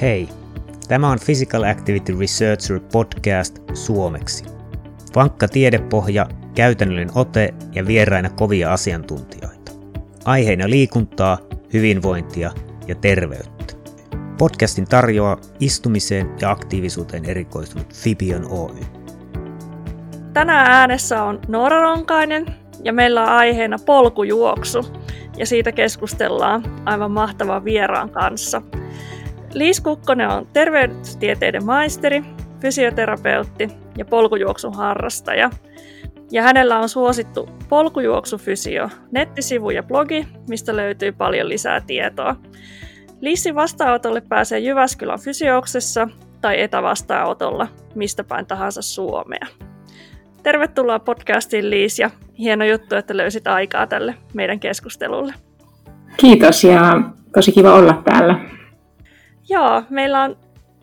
Hei, tämä on Physical Activity Researcher podcast suomeksi. Vankka tiedepohja, käytännöllinen ote ja vieraina kovia asiantuntijoita. Aiheina liikuntaa, hyvinvointia ja terveyttä. Podcastin tarjoaa istumiseen ja aktiivisuuteen erikoistunut Fibion Oy. Tänään äänessä on Noora Ronkainen ja meillä on aiheena polkujuoksu ja siitä keskustellaan aivan mahtavan vieraan kanssa – Liis Kukkonen on terveystieteiden maisteri, fysioterapeutti ja polkujuoksun harrastaja. Ja hänellä on suosittu polkujuoksufysio, nettisivu ja blogi, mistä löytyy paljon lisää tietoa. Liissin vastaanotolle pääsee Jyväskylän fysiouksessa tai etävastaanotolla mistä päin tahansa Suomea. Tervetuloa podcastiin Liis ja hieno juttu, että löysit aikaa tälle meidän keskustelulle. Kiitos ja tosi kiva olla täällä. Joo, meillä on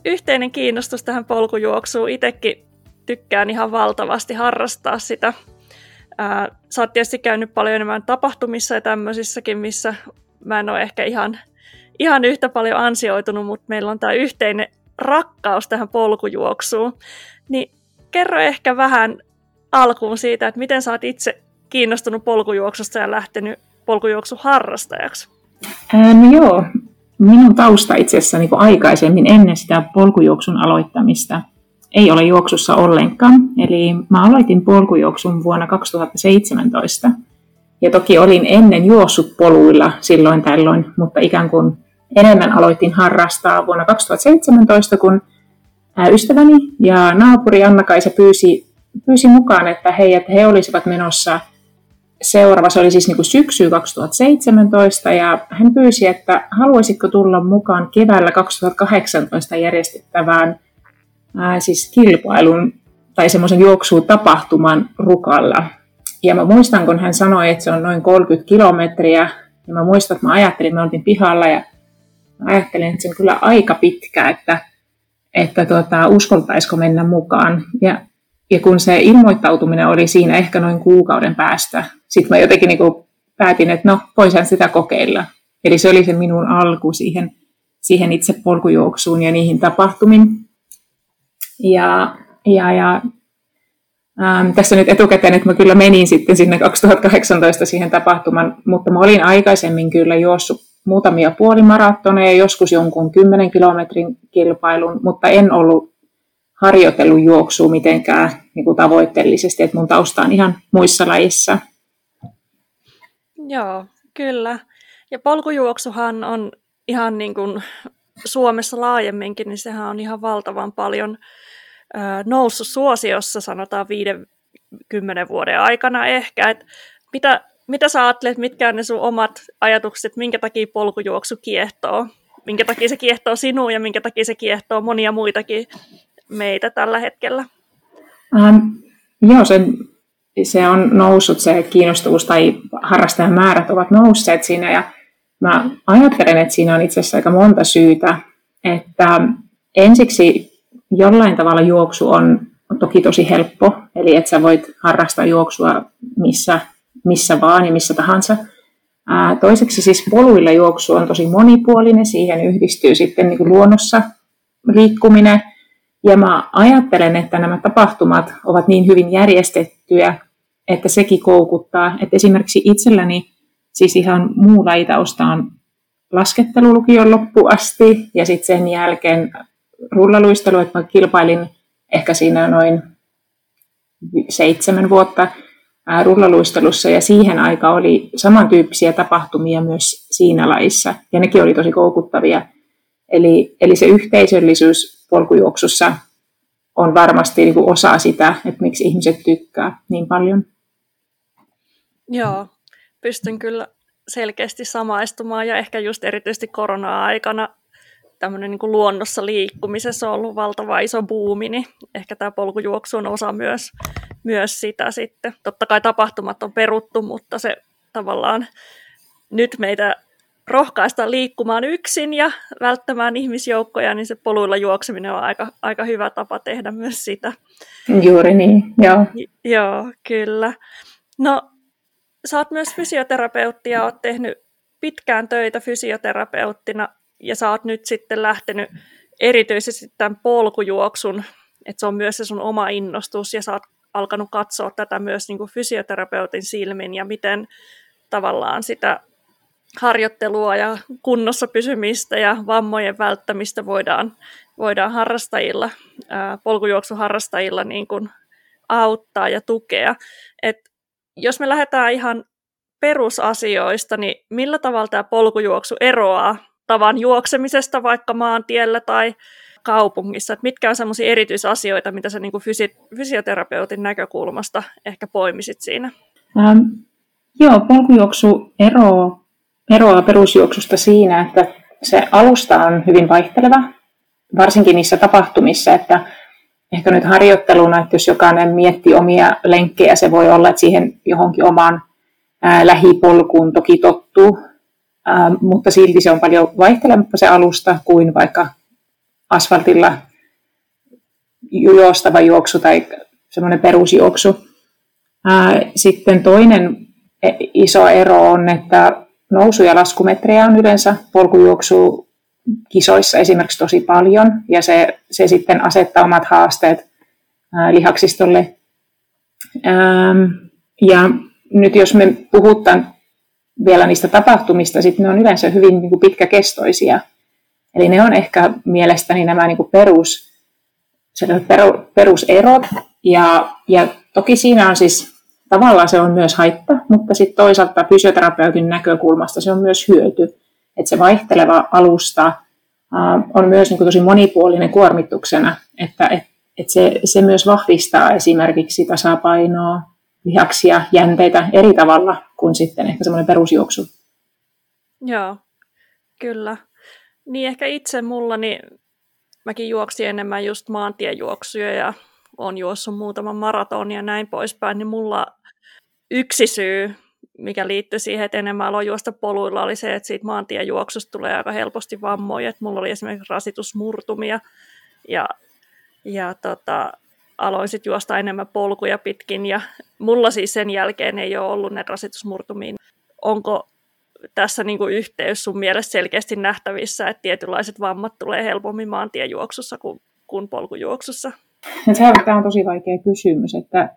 yhteinen kiinnostus tähän polkujuoksuun. Itekin tykkään ihan valtavasti harrastaa sitä. Ää, sä oot tietysti käynyt paljon enemmän tapahtumissa ja tämmöisissäkin, missä mä en ole ehkä ihan, ihan yhtä paljon ansioitunut, mutta meillä on tämä yhteinen rakkaus tähän polkujuoksuun. Niin kerro ehkä vähän alkuun siitä, että miten sä oot itse kiinnostunut polkujuoksusta ja lähtenyt polkujuoksuharrastajaksi? Ää, no joo, minun tausta itse asiassa niin aikaisemmin ennen sitä polkujuoksun aloittamista ei ole juoksussa ollenkaan. Eli mä aloitin polkujuoksun vuonna 2017. Ja toki olin ennen juossut poluilla silloin tällöin, mutta ikään kuin enemmän aloitin harrastaa vuonna 2017, kun ystäväni ja naapuri Anna-Kaisa pyysi, pyysi mukaan, että hei, että he olisivat menossa – seuraava, se oli siis niin kuin syksy 2017, ja hän pyysi, että haluaisitko tulla mukaan keväällä 2018 järjestettävään ää, siis kilpailun tai semmoisen juoksutapahtuman rukalla. Ja mä muistan, kun hän sanoi, että se on noin 30 kilometriä, ja mä muistan, että mä ajattelin, mä olin pihalla, ja mä ajattelin, että se on kyllä aika pitkä, että, että tuota, uskoltaisiko mennä mukaan. Ja ja kun se ilmoittautuminen oli siinä ehkä noin kuukauden päästä, sitten mä jotenkin niin päätin, että no, voisin sitä kokeilla. Eli se oli se minun alku siihen, siihen itse polkujuoksuun ja niihin tapahtumiin. Ja, ja, ja ähm, tässä nyt etukäteen, että mä kyllä menin sitten sinne 2018 siihen tapahtuman, mutta mä olin aikaisemmin kyllä juossut muutamia puolimaratoneja, joskus jonkun 10 kilometrin kilpailun, mutta en ollut harjoitellut juoksua mitenkään niin kuin tavoitteellisesti, että mun tausta on ihan muissa lajissa. Joo, kyllä. Ja polkujuoksuhan on ihan niin kuin Suomessa laajemminkin, niin sehän on ihan valtavan paljon noussut suosiossa, sanotaan 50 vuoden aikana ehkä. Et mitä, mitä sä ajattelet, mitkä on ne sun omat ajatukset, minkä takia polkujuoksu kiehtoo? Minkä takia se kiehtoo sinua ja minkä takia se kiehtoo monia muitakin meitä tällä hetkellä? Ähm, joo, se, se on noussut se kiinnostavuus tai harrastajan määrät ovat nousseet siinä ja mä ajattelen, että siinä on itse asiassa aika monta syytä, että ensiksi jollain tavalla juoksu on, on toki tosi helppo, eli että sä voit harrastaa juoksua missä, missä vaan ja missä tahansa. Toiseksi siis poluilla juoksu on tosi monipuolinen, siihen yhdistyy sitten niin kuin luonnossa liikkuminen – ja mä ajattelen, että nämä tapahtumat ovat niin hyvin järjestettyjä, että sekin koukuttaa. Että esimerkiksi itselläni siis ihan muu lajitausta on laskettelu lukion loppu asti ja sitten sen jälkeen rullaluistelu, että mä kilpailin ehkä siinä noin seitsemän vuotta rullaluistelussa ja siihen aikaan oli samantyyppisiä tapahtumia myös siinä lajissa ja nekin oli tosi koukuttavia. Eli, eli se yhteisöllisyys polkujuoksussa on varmasti niin kuin osa sitä, että miksi ihmiset tykkää niin paljon. Joo, pystyn kyllä selkeästi samaistumaan ja ehkä just erityisesti korona-aikana tämmöinen niin luonnossa liikkumisessa on ollut valtava iso buumi, niin ehkä tämä polkujuoksu on osa myös, myös sitä sitten. Totta kai tapahtumat on peruttu, mutta se tavallaan nyt meitä rohkaista liikkumaan yksin ja välttämään ihmisjoukkoja, niin se poluilla juokseminen on aika, aika hyvä tapa tehdä myös sitä. Juuri niin, joo. joo, kyllä. No, sä oot myös fysioterapeutti ja oot tehnyt pitkään töitä fysioterapeuttina ja sä oot nyt sitten lähtenyt erityisesti tämän polkujuoksun, että se on myös se sun oma innostus ja sä oot alkanut katsoa tätä myös niin kuin fysioterapeutin silmin ja miten tavallaan sitä harjoittelua ja kunnossa pysymistä ja vammojen välttämistä voidaan, voidaan harrastajilla, polkujuoksuharrastajilla niin kuin auttaa ja tukea. Et jos me lähdetään ihan perusasioista, niin millä tavalla tämä polkujuoksu eroaa tavan juoksemisesta vaikka maantiellä tai kaupungissa? Et mitkä on sellaisia erityisasioita, mitä sä niin kuin fysi- fysioterapeutin näkökulmasta ehkä poimisit siinä? Ähm, joo, polkujuoksu eroaa, eroaa perusjuoksusta siinä, että se alusta on hyvin vaihteleva, varsinkin niissä tapahtumissa, että ehkä nyt harjoitteluna, että jos jokainen miettii omia lenkkejä, se voi olla, että siihen johonkin omaan lähipolkuun toki tottuu, mutta silti se on paljon vaihtelemappa se alusta kuin vaikka asfaltilla juostava juoksu tai semmoinen perusjuoksu. Sitten toinen e, iso ero on, että nousu- ja laskumetrejä on yleensä polkujuoksu kisoissa esimerkiksi tosi paljon, ja se, se sitten asettaa omat haasteet ää, lihaksistolle. Ja nyt jos me puhutaan vielä niistä tapahtumista, sitten ne on yleensä hyvin niin kuin pitkäkestoisia. Eli ne on ehkä mielestäni nämä niin kuin perus, peru, peruserot. Ja, ja toki siinä on siis tavallaan se on myös haitta, mutta sitten toisaalta fysioterapeutin näkökulmasta se on myös hyöty. Että se vaihteleva alusta on myös niin kuin tosi monipuolinen kuormituksena, että et, et se, se myös vahvistaa esimerkiksi tasapainoa, lihaksia, jänteitä eri tavalla kuin sitten ehkä semmoinen perusjuoksu. Joo, kyllä. Niin ehkä itse mulla, niin mäkin juoksin enemmän just maantiejuoksuja ja on juossut muutaman maraton ja näin poispäin, niin mulla yksi syy, mikä liittyy siihen, että enemmän aloin juosta poluilla, oli se, että siitä maantiejuoksusta tulee aika helposti vammoja. Että mulla oli esimerkiksi rasitusmurtumia ja, ja tota, aloin sitten juosta enemmän polkuja pitkin. Ja mulla siis sen jälkeen ei ole ollut ne rasitusmurtumiin. Onko tässä niin kuin yhteys sun mielestä selkeästi nähtävissä, että tietynlaiset vammat tulee helpommin maantiejuoksussa kuin, kuin polkujuoksussa? Tämä on tosi vaikea kysymys, että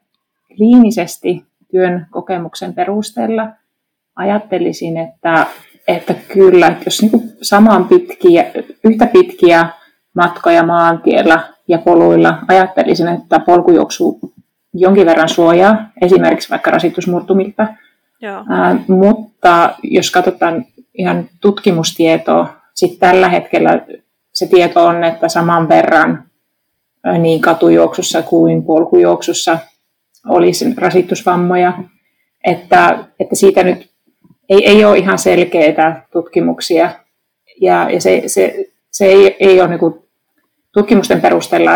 kliinisesti työn kokemuksen perusteella ajattelisin, että, että kyllä, että jos niin saman pitkiä, yhtä pitkiä matkoja maantiellä ja poluilla ajattelisin, että polkujuoksu jonkin verran suojaa, esimerkiksi vaikka rasitusmurtumilta. Joo. Ää, mutta jos katsotaan ihan tutkimustietoa, sitten tällä hetkellä se tieto on, että saman verran niin katujuoksussa kuin polkujuoksussa olisi rasitusvammoja, että, että siitä nyt ei, ei ole ihan selkeitä tutkimuksia ja, ja se, se, se ei, ei ole niin tutkimusten perusteella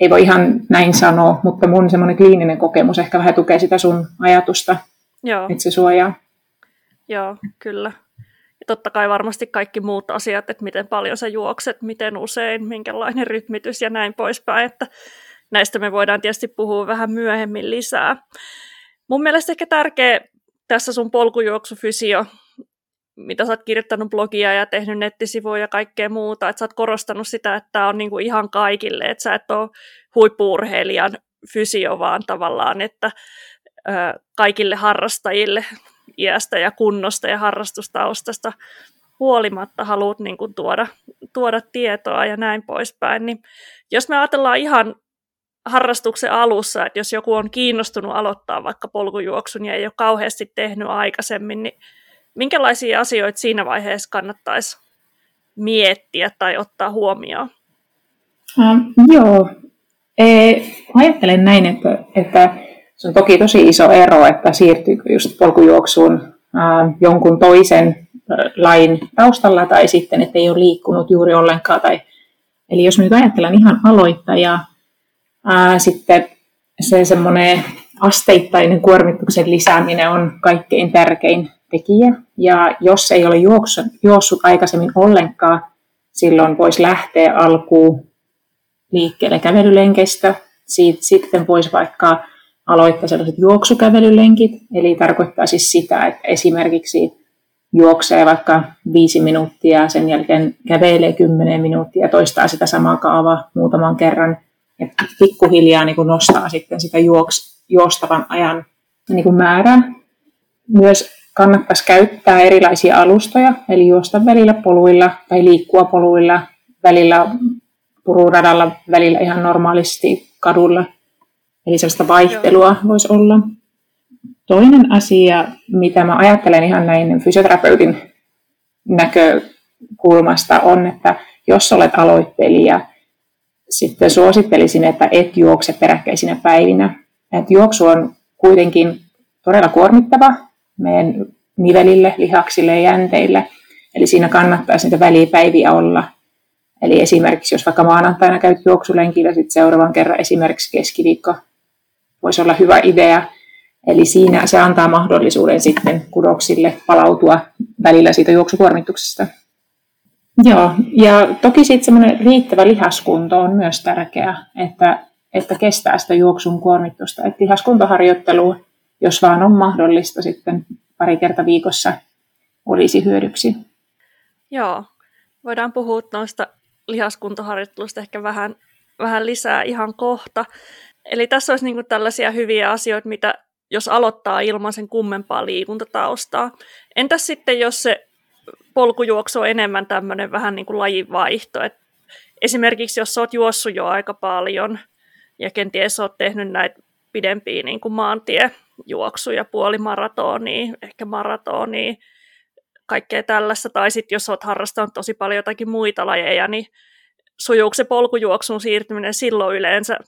ei voi ihan näin sanoa, mutta mun semmoinen kliininen kokemus ehkä vähän tukee sitä sun ajatusta, Joo. että se suojaa. Joo, kyllä. Ja totta kai varmasti kaikki muut asiat, että miten paljon sä juokset, miten usein, minkälainen rytmitys ja näin poispäin, että näistä me voidaan tietysti puhua vähän myöhemmin lisää. Mun mielestä ehkä tärkeä tässä sun polkujuoksufysio, mitä sä oot kirjoittanut blogia ja tehnyt nettisivuja ja kaikkea muuta, että sä oot korostanut sitä, että tämä on niinku ihan kaikille, että sä et ole huippuurheilijan fysio, vaan tavallaan, että ö, kaikille harrastajille iästä ja kunnosta ja harrastustaustasta huolimatta haluat niin kuin tuoda, tuoda tietoa ja näin poispäin. Niin jos me ajatellaan ihan harrastuksen alussa, että jos joku on kiinnostunut aloittaa vaikka polkujuoksun ja ei ole kauheasti tehnyt aikaisemmin, niin minkälaisia asioita siinä vaiheessa kannattaisi miettiä tai ottaa huomioon? Ähm, joo, e, ajattelen näin, että, että se on toki tosi iso ero, että siirtyykö just polkujuoksuun äh, jonkun toisen äh, lain taustalla tai sitten, että ei ole liikkunut juuri ollenkaan. Tai, eli jos nyt ajattelen ihan aloittajaa, Ää, sitten se semmoinen asteittainen kuormituksen lisääminen on kaikkein tärkein tekijä. Ja jos ei ole juoksu, juossut aikaisemmin ollenkaan, silloin voisi lähteä alkuun liikkeelle kävelylenkestä. Siitä, sitten voisi vaikka aloittaa sellaiset juoksukävelylenkit, eli tarkoittaa siis sitä, että esimerkiksi juoksee vaikka viisi minuuttia, sen jälkeen kävelee kymmenen minuuttia toistaa sitä samaa kaavaa muutaman kerran. Ja pikkuhiljaa niin kuin nostaa sitten sitä juoks, juostavan ajan niin kuin määrää. Myös kannattaisi käyttää erilaisia alustoja, eli juosta välillä poluilla tai liikkua poluilla, välillä pururadalla, välillä ihan normaalisti kadulla. Eli sellaista vaihtelua voisi olla. Toinen asia, mitä mä ajattelen ihan näin fysioterapeutin näkökulmasta, on, että jos olet aloittelija, sitten suosittelisin, että et juokse peräkkäisinä päivinä. Et juoksu on kuitenkin todella kuormittava meidän nivelille, lihaksille ja jänteille. Eli siinä kannattaisi niitä välipäiviä olla. Eli esimerkiksi jos vaikka maanantaina käyt juoksulenkillä, sitten seuraavan kerran esimerkiksi keskiviikko voisi olla hyvä idea. Eli siinä se antaa mahdollisuuden sitten kudoksille palautua välillä siitä juoksukuormituksesta. Joo, ja toki sitten semmoinen riittävä lihaskunto on myös tärkeää, että, että kestää sitä juoksun kuormitusta. Että lihaskuntoharjoittelu, jos vaan on mahdollista sitten pari kertaa viikossa, olisi hyödyksi. Joo, voidaan puhua noista lihaskuntoharjoittelusta ehkä vähän, vähän lisää ihan kohta. Eli tässä olisi niin tällaisia hyviä asioita, mitä jos aloittaa ilman sen kummempaa liikuntataustaa. Entäs sitten, jos se polkujuoksu on enemmän tämmöinen vähän niin kuin lajinvaihto. Et esimerkiksi jos olet juossut jo aika paljon ja kenties olet tehnyt näitä pidempiä niin kuin maantiejuoksuja, puolimaratonia, ehkä maratonia, kaikkea tällaista, tai sitten jos olet harrastanut tosi paljon jotakin muita lajeja, niin sujuuko se polkujuoksun siirtyminen silloin yleensä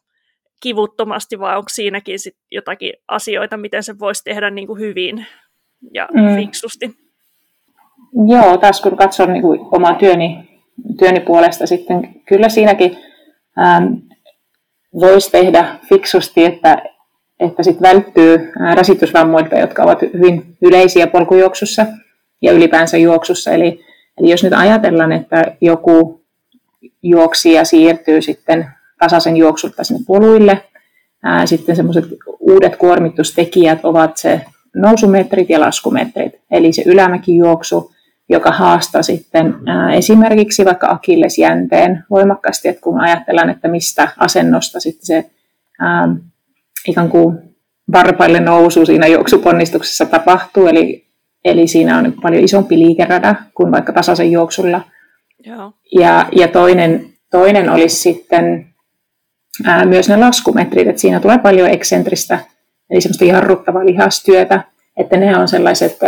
kivuttomasti, vai onko siinäkin sit jotakin asioita, miten se voisi tehdä niin kuin hyvin ja mm. fiksusti? Joo, taas kun katson niin kuin omaa työni, työni puolesta sitten, kyllä siinäkin ähm, voisi tehdä fiksusti, että, että sit välttyy rasitusvammoilta, jotka ovat hyvin yleisiä polkujuoksussa ja ylipäänsä juoksussa. Eli, eli jos nyt ajatellaan, että joku juoksija siirtyy sitten tasaisen juoksulta sinne poluille, ää, sitten semmoiset uudet kuormitustekijät ovat se nousumetrit ja laskumetrit, eli se ylämäkijuoksu, joka haastaa sitten ää, esimerkiksi vaikka akillesjänteen voimakkaasti, että kun ajatellaan, että mistä asennosta sitten se ää, ikään kuin varpaille nousu siinä juoksuponnistuksessa tapahtuu, eli, eli siinä on paljon isompi liikerada kuin vaikka tasaisen juoksulla. Joo. Ja, ja toinen, toinen olisi sitten ää, myös ne laskumetrit, että siinä tulee paljon eksentristä, eli semmoista jarruttavaa lihastyötä, että ne on sellaiset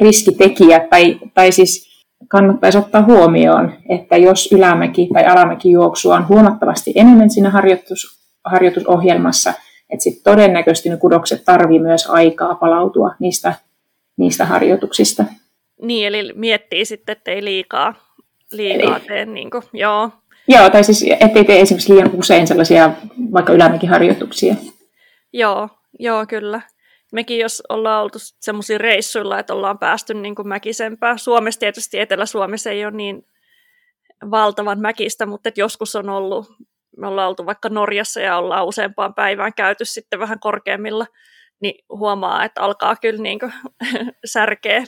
riskitekijät, tai, tai siis kannattaisi ottaa huomioon, että jos ylämäki tai alamäki juoksua on huomattavasti enemmän siinä harjoitus, harjoitusohjelmassa, että sitten todennäköisesti ne kudokset tarvii myös aikaa palautua niistä, niistä harjoituksista. Niin, eli miettii sitten, että ei liikaa, liikaa eli, tee, niin kuin, joo. Joo, tai siis ettei tee esimerkiksi liian usein sellaisia vaikka ylämäkiharjoituksia. Joo, joo, kyllä mekin jos ollaan oltu semmoisia reissuilla, että ollaan päästy niin kuin mäkisempää. Suomessa tietysti Etelä-Suomessa ei ole niin valtavan mäkistä, mutta että joskus on ollut, me ollaan oltu vaikka Norjassa ja ollaan useampaan päivään käyty sitten vähän korkeammilla, niin huomaa, että alkaa kyllä niin kuin särkeä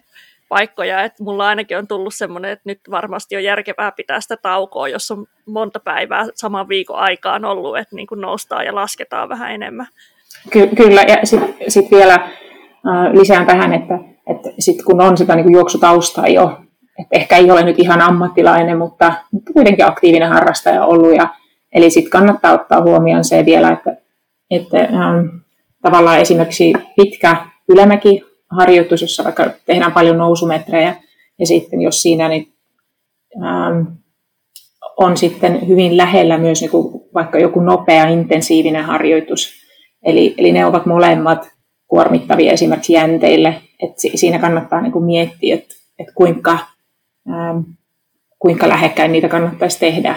paikkoja, että mulla ainakin on tullut semmoinen, että nyt varmasti on järkevää pitää sitä taukoa, jos on monta päivää saman viikon aikaan ollut, että niin kuin noustaan ja lasketaan vähän enemmän. Ky- kyllä, ja sitten sit vielä äh, lisään tähän, että, että sit kun on sitä niin juoksutaustaa jo, että ehkä ei ole nyt ihan ammattilainen, mutta, mutta kuitenkin aktiivinen harrastaja ollut, ja, eli sitten kannattaa ottaa huomioon se vielä, että, että ähm, tavallaan esimerkiksi pitkä ylämäkiharjoitus, jossa vaikka tehdään paljon nousumetrejä, ja sitten jos siinä niin, ähm, on sitten hyvin lähellä myös niin kuin vaikka joku nopea intensiivinen harjoitus, Eli, eli ne ovat molemmat kuormittavia esimerkiksi jänteille. Et siinä kannattaa niin kuin miettiä, että, että kuinka, ähm, kuinka lähekkäin niitä kannattaisi tehdä.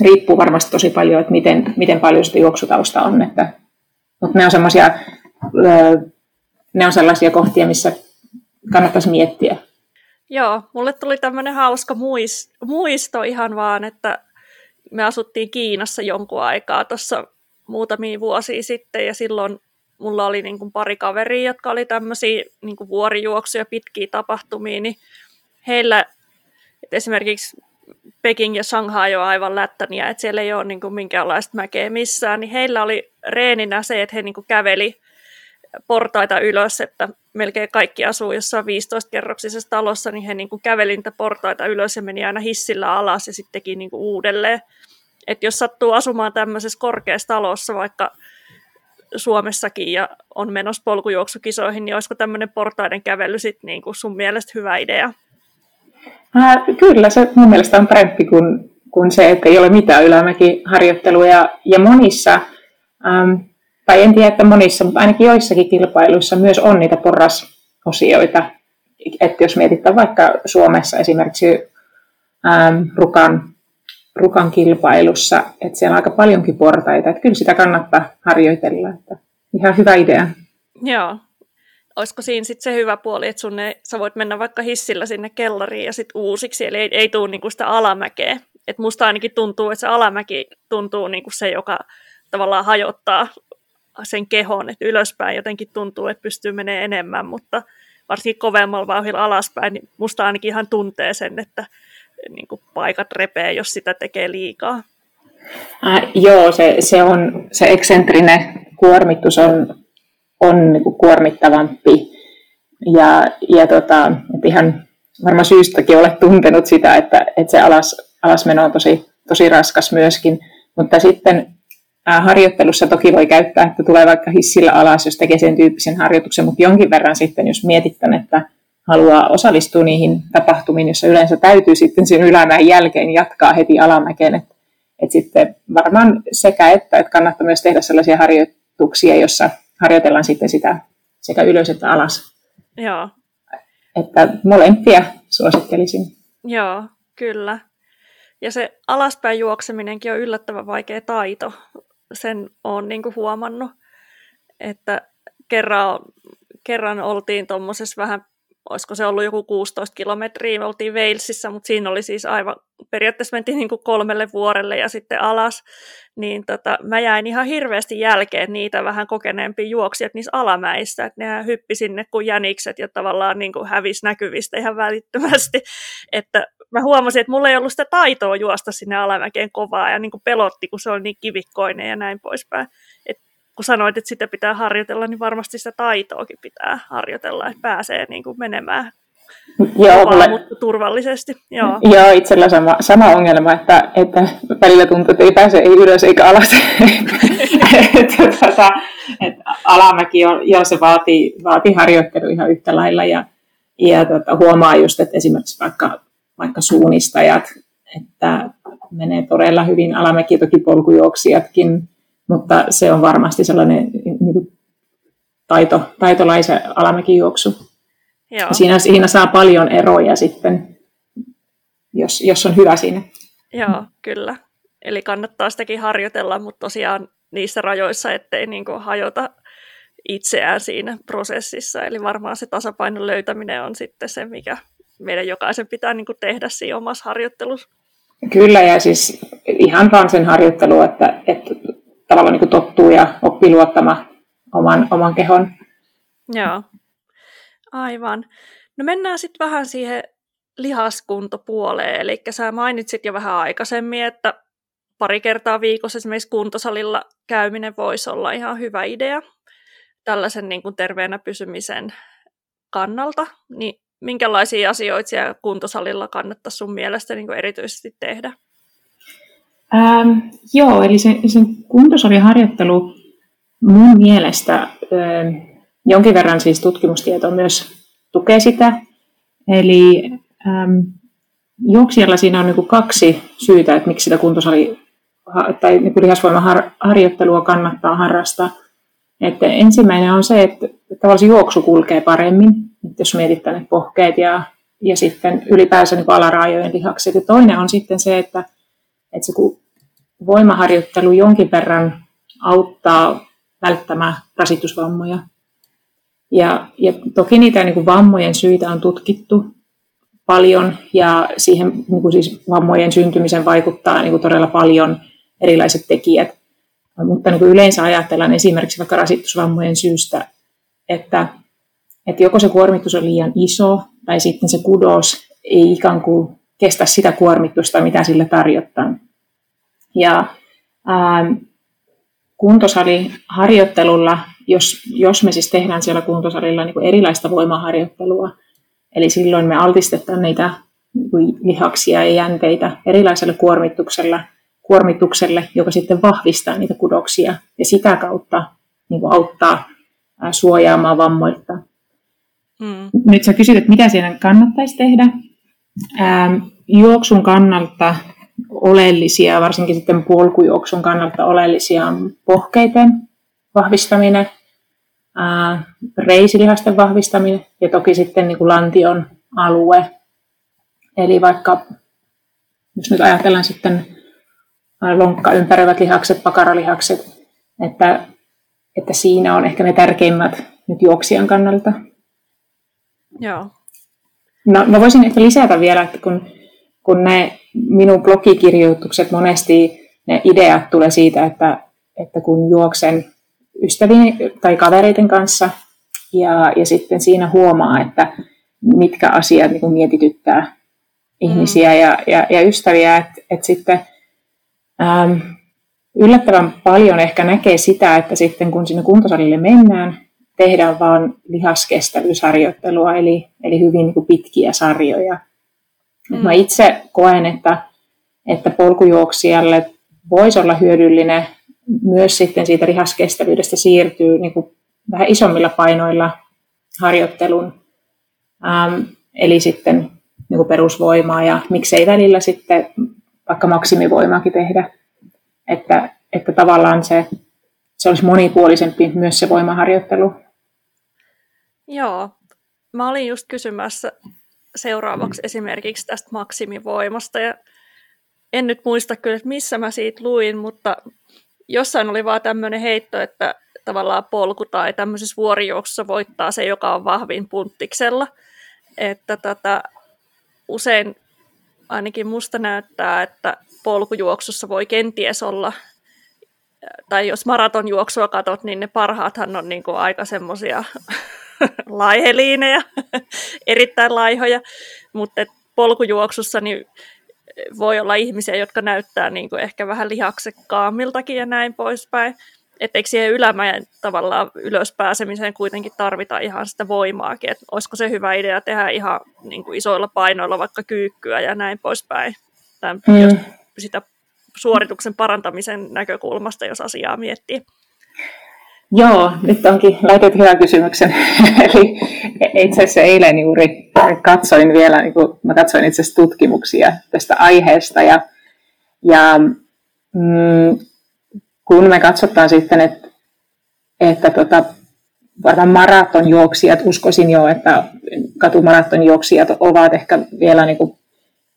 Riippuu varmasti tosi paljon, että miten, miten paljon sitä juoksutausta on. Että, mutta ne on, semmosia, ne on sellaisia kohtia, missä kannattaisi miettiä. Joo, mulle tuli tämmöinen hauska muisto ihan vaan, että me asuttiin Kiinassa jonkun aikaa tuossa muutamia vuosia sitten. Ja silloin mulla oli niin kuin pari kaveria, jotka oli tämmöisiä niin kuin vuorijuoksuja, pitkiä tapahtumia, niin heillä esimerkiksi Peking ja Shanghai on aivan lättäniä, että siellä ei ole niin kuin minkäänlaista mäkeä missään, niin heillä oli reeninä se, että he niin kuin käveli portaita ylös, että melkein kaikki asuu jossain 15-kerroksisessa talossa, niin he niin kuin käveli niitä portaita ylös ja meni aina hissillä alas ja sitten teki niin kuin uudelleen. Että jos sattuu asumaan tämmöisessä korkeassa talossa, vaikka Suomessakin ja on menossa polkujuoksukisoihin, niin olisiko tämmöinen portaiden kävely sitten niin kuin sun mielestä hyvä idea? Äh, kyllä, se mun mielestä on parempi kuin, kuin se, että ei ole mitään ylämäkiharjoittelua. Ja, ja monissa, ähm, tai en tiedä, että monissa, mutta ainakin joissakin kilpailuissa myös on niitä porrasosioita. Että jos mietitään vaikka Suomessa esimerkiksi ähm, Rukan, Rukan kilpailussa, että siellä on aika paljonkin portaita, että kyllä sitä kannattaa harjoitella. Että ihan hyvä idea. Joo, olisiko siinä sitten se hyvä puoli, että sun ei, sä voit mennä vaikka hissillä sinne kellariin ja sitten uusiksi, eli ei, ei tule niinku sitä alamäkeä. Et musta ainakin tuntuu, että se alamäki tuntuu niinku se, joka tavallaan hajottaa sen kehon, että ylöspäin jotenkin tuntuu, että pystyy menemään enemmän, mutta varsinkin kovemmalla vauhdilla alaspäin, niin musta ainakin ihan tuntee sen, että niin kuin paikat repee, jos sitä tekee liikaa. Äh, joo, se, se, on, se eksentrinen kuormitus on on niin kuin kuormittavampi. Ja, ja tota, ihan varmaan syystäkin olet tuntenut sitä, että, että se alas, alasmeno on tosi, tosi raskas myöskin. Mutta sitten ää, harjoittelussa toki voi käyttää, että tulee vaikka hissillä alas, jos tekee sen tyyppisen harjoituksen, mutta jonkin verran sitten, jos mietitään, että haluaa osallistua niihin tapahtumiin, jossa yleensä täytyy sitten sen ylämäen jälkeen jatkaa heti alamäkeen. Että et sitten varmaan sekä että, että kannattaa myös tehdä sellaisia harjoituksia, jossa harjoitellaan sitten sitä sekä ylös että alas. Joo. Että molempia suosittelisin. Joo, kyllä. Ja se alaspäin juokseminenkin on yllättävän vaikea taito. Sen olen niin huomannut, että kerran, kerran oltiin tuommoisessa vähän olisiko se ollut joku 16 kilometriä, me oltiin Walesissa, mutta siinä oli siis aivan, periaatteessa mentiin niin kuin kolmelle vuorelle ja sitten alas, niin tota, mä jäin ihan hirveästi jälkeen niitä vähän kokeneempia juoksijat niissä alamäissä, että nehän hyppi sinne kuin jänikset ja tavallaan niin kuin hävisi näkyvistä ihan välittömästi, että mä huomasin, että mulla ei ollut sitä taitoa juosta sinne alamäkeen kovaa ja niin kuin pelotti, kun se oli niin kivikkoinen ja näin poispäin. Kun sanoit, että sitä pitää harjoitella, niin varmasti sitä taitoakin pitää harjoitella, että pääsee niin kuin menemään Joo, kovaa, mutta turvallisesti. Joo, Joo itsellä sama, sama ongelma, että, että välillä tuntuu, että ei pääse ei ylös eikä alas. että, tota, että alamäki on, joo, se vaatii, vaatii harjoittelu ihan yhtä lailla ja, ja tota, huomaa just, että esimerkiksi vaikka, vaikka suunnistajat, että menee todella hyvin alamäki, toki polkujuoksijatkin mutta se on varmasti sellainen niin kuin taito, taitolaisen alamäkijuoksu. Joo. Siinä, siinä saa paljon eroja sitten, jos, jos on hyvä siinä. Joo, kyllä. Eli kannattaa sitäkin harjoitella, mutta tosiaan niissä rajoissa, ettei niin kuin hajota itseään siinä prosessissa. Eli varmaan se tasapainon löytäminen on sitten se, mikä meidän jokaisen pitää niin kuin tehdä siinä omassa harjoittelussa. Kyllä, ja siis ihan vaan sen harjoittelu, että, tavallaan niin kuin tottuu ja oppii luottamaan oman, oman kehon. Joo, aivan. No mennään sitten vähän siihen lihaskuntopuoleen. Eli sä mainitsit jo vähän aikaisemmin, että pari kertaa viikossa esimerkiksi kuntosalilla käyminen voisi olla ihan hyvä idea tällaisen niin kuin terveenä pysymisen kannalta. Niin minkälaisia asioita siellä kuntosalilla kannattaisi sun mielestä niin kuin erityisesti tehdä? Ähm, joo, eli se, sen kuntosaliharjoittelu mun mielestä ähm, jonkin verran siis tutkimustietoa myös tukee sitä. Eli ähm, juoksijalla siinä on niin kaksi syytä, että miksi sitä kuntosali tai niin lihasvoimaharjoittelua kannattaa harrastaa. Että ensimmäinen on se, että tavallaan juoksu kulkee paremmin, että jos mietit tänne pohkeet ja, ja sitten ylipäänsä niin alaraajojen lihakset. Ja toinen on sitten se, että, että se voimaharjoittelu jonkin verran auttaa välttämään rasitusvammoja. Ja, ja toki niitä niin kuin vammojen syitä on tutkittu paljon ja siihen niin kuin siis vammojen syntymisen vaikuttaa niin kuin todella paljon erilaiset tekijät. mutta niin kuin yleensä ajatellaan esimerkiksi vaikka rasitusvammojen syystä, että, että joko se kuormitus on liian iso tai sitten se kudos ei ikään kuin kestä sitä kuormitusta, mitä sille tarjotaan. Ja ää, kuntosaliharjoittelulla, jos, jos me siis tehdään siellä kuntosalilla niin kuin erilaista voimaharjoittelua, eli silloin me altistetaan niitä niin lihaksia ja jänteitä erilaiselle kuormitukselle, kuormitukselle, joka sitten vahvistaa niitä kudoksia ja sitä kautta niin kuin auttaa suojaamaan vammoilta. Mm. Nyt sä kysyt, että mitä siinä kannattaisi tehdä. Ähm, juoksun kannalta oleellisia, varsinkin sitten polkujuoksun kannalta oleellisia on pohkeiden vahvistaminen, ää, reisilihasten vahvistaminen ja toki sitten niin kuin lantion alue. Eli vaikka, jos nyt ajatellaan sitten lonkka ympäröivät lihakset, pakaralihakset, että, että siinä on ehkä ne tärkeimmät nyt juoksijan kannalta. Joo. No, mä voisin ehkä lisätä vielä, että kun, kun ne minun blogikirjoitukset monesti, ne ideat tulee siitä, että, että kun juoksen ystävien tai kavereiden kanssa ja, ja sitten siinä huomaa, että mitkä asiat niin mietityttää ihmisiä ja, ja, ja ystäviä, että, että sitten äm, yllättävän paljon ehkä näkee sitä, että sitten kun sinne kuntosalille mennään, tehdään vaan lihaskestävyysharjoittelua, eli, eli hyvin niin kuin pitkiä sarjoja. Mm. Mä itse koen, että, että polkujuoksijalle voisi olla hyödyllinen myös sitten siitä lihaskestävyydestä siirtyy niin kuin vähän isommilla painoilla harjoittelun, ähm, eli sitten niin kuin perusvoimaa ja miksei välillä sitten vaikka maksimivoimaakin tehdä, että, että tavallaan se, se olisi monipuolisempi myös se voimaharjoittelu. Joo, mä olin just kysymässä seuraavaksi esimerkiksi tästä maksimivoimasta ja en nyt muista kyllä, että missä mä siitä luin, mutta jossain oli vaan tämmöinen heitto, että tavallaan polku tai tämmöisessä vuorijuoksussa voittaa se, joka on vahvin punttiksella. Että tota, usein ainakin musta näyttää, että polkujuoksussa voi kenties olla, tai jos maratonjuoksua katot, niin ne parhaathan on niin kuin aika semmoisia laiheliinejä, erittäin laihoja, mutta polkujuoksussa niin voi olla ihmisiä, jotka näyttää niin kuin ehkä vähän lihaksekkaammiltakin ja näin poispäin. Että eikö siihen ylämäen tavallaan ylöspääsemiseen kuitenkin tarvita ihan sitä voimaakin, että olisiko se hyvä idea tehdä ihan niin kuin isoilla painoilla vaikka kyykkyä ja näin poispäin. Tämän, mm. jos sitä suorituksen parantamisen näkökulmasta, jos asiaa miettii. Joo, nyt onkin laitettu hyvän kysymyksen. Eli itse asiassa eilen juuri katsoin vielä, niin kuin mä katsoin itse asiassa tutkimuksia tästä aiheesta ja, ja mm, kun me katsotaan sitten, että, että tota, varmaan maratonjuoksijat, uskoisin jo, että katumaratonjuoksijat ovat ehkä vielä niin kuin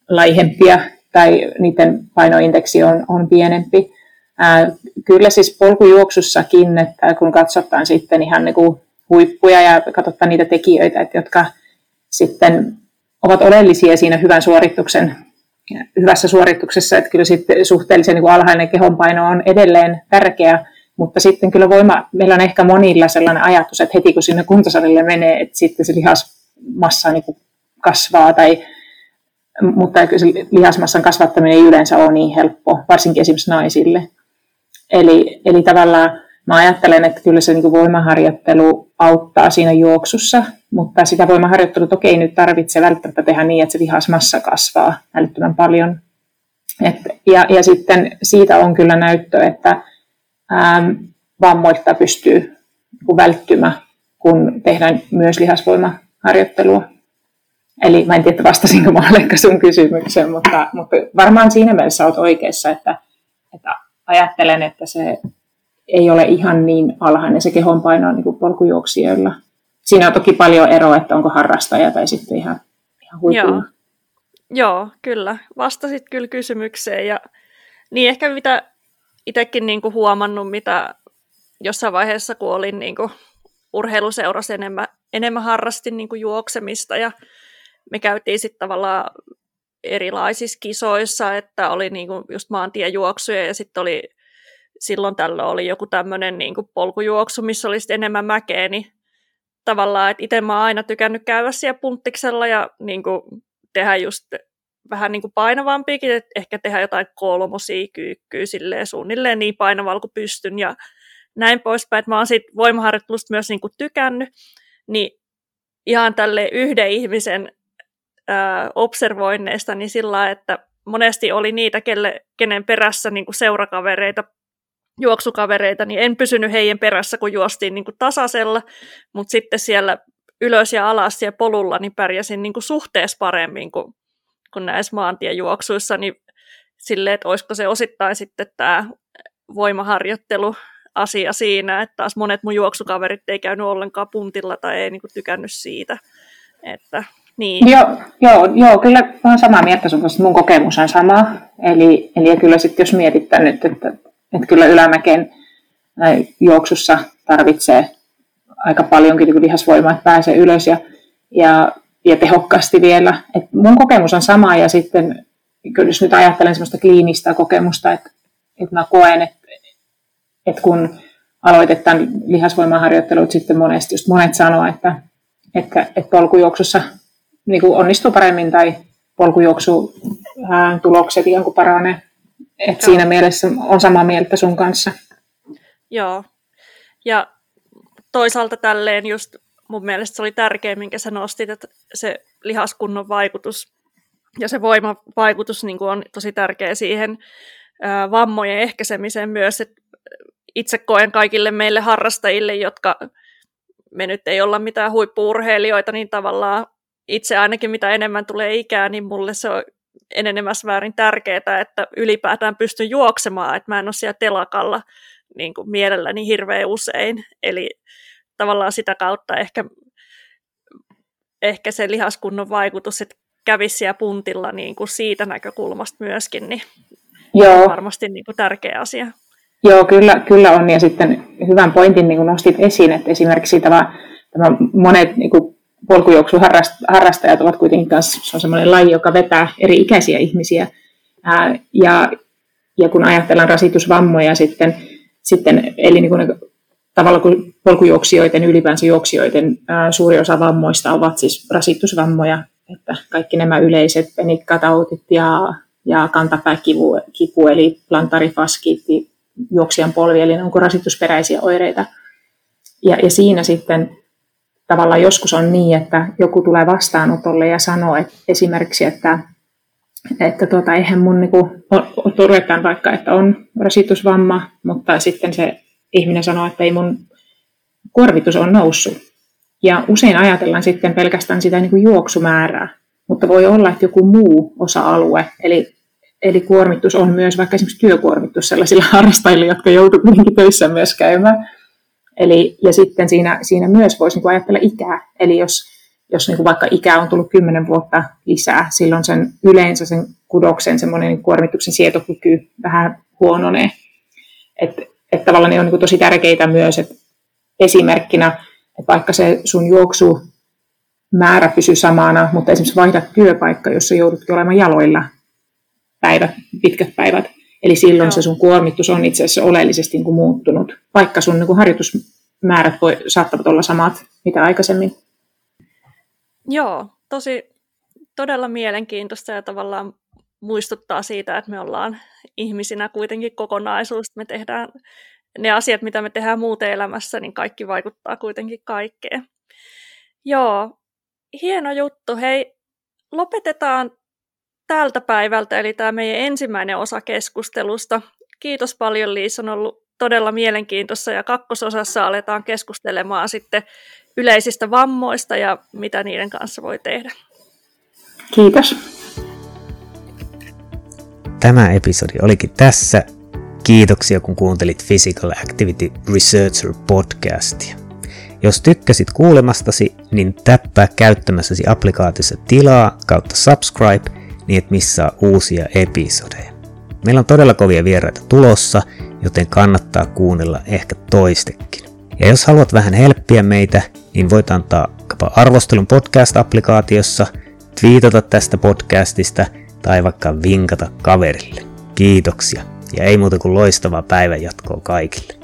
laihempia tai niiden painoindeksi on, on pienempi Ää, kyllä siis polkujuoksussakin, että kun katsotaan sitten ihan niin kuin huippuja ja katsotaan niitä tekijöitä, että jotka sitten ovat oleellisia siinä hyvän suorituksen, hyvässä suorituksessa, että kyllä sitten suhteellisen niin kuin alhainen kehonpaino on edelleen tärkeä, mutta sitten kyllä voima, meillä on ehkä monilla sellainen ajatus, että heti kun sinne kuntosalille menee, että sitten se lihasmassa niin kuin kasvaa tai mutta lihasmassan kasvattaminen ei yleensä ole niin helppo, varsinkin esimerkiksi naisille. Eli, eli tavallaan mä ajattelen, että kyllä se niin voimaharjoittelu auttaa siinä juoksussa, mutta sitä voimaharjoittelua toki ei nyt tarvitse välttämättä tehdä niin, että se lihasmassa kasvaa älyttömän paljon. Et, ja, ja sitten siitä on kyllä näyttö, että äm, vammoilta pystyy niin välttymään, kun tehdään myös lihasvoimaharjoittelua. Eli mä en tiedä, vastasinko mä sun kysymykseen, mutta, mutta varmaan siinä mielessä olet oikeassa, että, että ajattelen, että se ei ole ihan niin alhainen se kehonpaino niin kuin polkujuoksijoilla. Siinä on toki paljon eroa, että onko harrastaja tai sitten ihan, ihan Joo. Joo, kyllä. Vastasit kyllä kysymykseen. Ja niin ehkä mitä itsekin niin kuin huomannut, mitä jossain vaiheessa, kun olin niin kuin urheiluseurassa enemmän, enemmän harrastin niin kuin juoksemista ja me käytiin sitten tavallaan erilaisissa kisoissa, että oli niin kuin just maantiejuoksuja ja sitten oli silloin tällöin oli joku tämmöinen niin polkujuoksu, missä olisi enemmän mäkeä, niin tavallaan, että itse mä oon aina tykännyt käydä siellä punttiksella ja niin kuin, tehdä just vähän niin kuin painavampiakin, että ehkä tehdä jotain kolmosia kyykkyä silleen suunnilleen niin painavalla kuin pystyn ja näin poispäin, että mä oon siitä voimaharjoittelusta myös niin kuin tykännyt, niin ihan tälle yhden ihmisen observoinneista, niin sillä että monesti oli niitä, kelle, kenen perässä niin kuin seurakavereita, juoksukavereita, niin en pysynyt heidän perässä, kun juostiin niin kuin tasaisella, mutta sitten siellä ylös ja alas siellä polulla, niin pärjäsin niin kuin suhteessa paremmin kuin, kuin näissä maantiejuoksuissa, niin silleen, että olisiko se osittain sitten tämä voimaharjoittelu asia siinä, että taas monet mun juoksukaverit ei käynyt ollenkaan puntilla tai ei niin kuin, tykännyt siitä. Että, niin. Joo, joo, joo, kyllä olen samaa mieltä sun kanssa, mun kokemus on sama. Eli, eli kyllä sitten jos mietit nyt, että, että kyllä ylämäkeen juoksussa tarvitsee aika paljonkin niin lihasvoimaa, että pääsee ylös ja, ja, ja tehokkaasti vielä. Et mun kokemus on sama ja sitten kyllä jos nyt ajattelen sellaista kliinistä kokemusta, että, että mä koen, että, että kun aloitet tämän lihasvoimaharjoittelut, sitten monesti just monet sanoo, että, että, että polkujuoksussa niin kuin onnistuu paremmin tai polkujuoksu ää, tulokset ihan kuin paranee. Et siinä mielessä on samaa mieltä sun kanssa. Joo. Ja toisaalta tälleen just mun mielestä se oli tärkeä, minkä sä nostit, että se lihaskunnon vaikutus ja se voimavaikutus niin on tosi tärkeä siihen ää, vammojen ehkäisemiseen myös. Et itse koen kaikille meille harrastajille, jotka me nyt ei olla mitään huippuurheilijoita, niin tavallaan itse ainakin mitä enemmän tulee ikää, niin mulle se on enenemässä väärin tärkeää, että ylipäätään pystyn juoksemaan, että mä en ole siellä telakalla niin kuin mielelläni hirveän usein. Eli tavallaan sitä kautta ehkä, ehkä se lihaskunnon vaikutus, että kävisi siellä puntilla niin kuin siitä näkökulmasta myöskin, niin Joo. on varmasti niin kuin tärkeä asia. Joo, kyllä, kyllä on. Ja sitten hyvän pointin niin kuin nostit esiin, että esimerkiksi tämä, tämä monet niin kuin polkujuoksuharrastajat ovat kuitenkin kanssa, se on semmoinen laji, joka vetää eri ikäisiä ihmisiä. Ää, ja, ja kun ajatellaan rasitusvammoja sitten, sitten eli niin kuin tavalla kuin polkujuoksijoiden, ylipäänsä juoksijoiden ää, suuri osa vammoista ovat siis rasitusvammoja, että kaikki nämä yleiset penikkatautit ja, ja kantapääkipu kipu, eli plantarifaskiitti, juoksijan polvi, eli onko rasitusperäisiä oireita. Ja, ja siinä sitten tavallaan joskus on niin, että joku tulee vastaanotolle ja sanoo että esimerkiksi, että, että tuota, eihän mun niinku, todetaan vaikka, että on rasitusvamma, mutta sitten se ihminen sanoo, että ei mun kuormitus on noussut. Ja usein ajatellaan sitten pelkästään sitä niin kuin juoksumäärää, mutta voi olla, että joku muu osa-alue, eli, eli kuormitus on myös vaikka esimerkiksi työkuormitus sellaisilla harrastajilla, jotka joutuvat kuitenkin töissä myös käymään, Eli, ja sitten siinä, siinä myös voisi niin ajatella ikää. Eli jos, jos niin vaikka ikä on tullut 10 vuotta lisää, silloin sen yleensä sen kudoksen semmoinen niin kuormituksen sietokyky vähän huononee. Että et tavallaan ne on niin tosi tärkeitä myös, että esimerkkinä, että vaikka se sun juoksu määrä pysyy samana, mutta esimerkiksi vaihdat työpaikka, jossa joudutkin olemaan jaloilla päivät, pitkät päivät, Eli silloin Joo. se sun kuormitus on itse asiassa oleellisesti niin kuin muuttunut, vaikka sun niin kuin harjoitusmäärät voi, saattavat olla samat mitä aikaisemmin. Joo, tosi todella mielenkiintoista ja tavallaan muistuttaa siitä, että me ollaan ihmisinä kuitenkin kokonaisuus. Me tehdään ne asiat, mitä me tehdään muuten elämässä, niin kaikki vaikuttaa kuitenkin kaikkeen. Joo, hieno juttu. Hei, lopetetaan tältä päivältä, eli tämä meidän ensimmäinen osa keskustelusta. Kiitos paljon Liisa, on ollut todella mielenkiintoista ja kakkososassa aletaan keskustelemaan sitten yleisistä vammoista ja mitä niiden kanssa voi tehdä. Kiitos. Tämä episodi olikin tässä. Kiitoksia kun kuuntelit Physical Activity Researcher podcastia. Jos tykkäsit kuulemastasi, niin täppää käyttämässäsi applikaatiossa tilaa kautta subscribe – niin et missaa uusia episodeja. Meillä on todella kovia vieraita tulossa, joten kannattaa kuunnella ehkä toistekin. Ja jos haluat vähän helppiä meitä, niin voit antaa arvostelun podcast-applikaatiossa, twiitata tästä podcastista tai vaikka vinkata kaverille. Kiitoksia Ja ei muuta kuin loistavaa päivänjatkoa kaikille.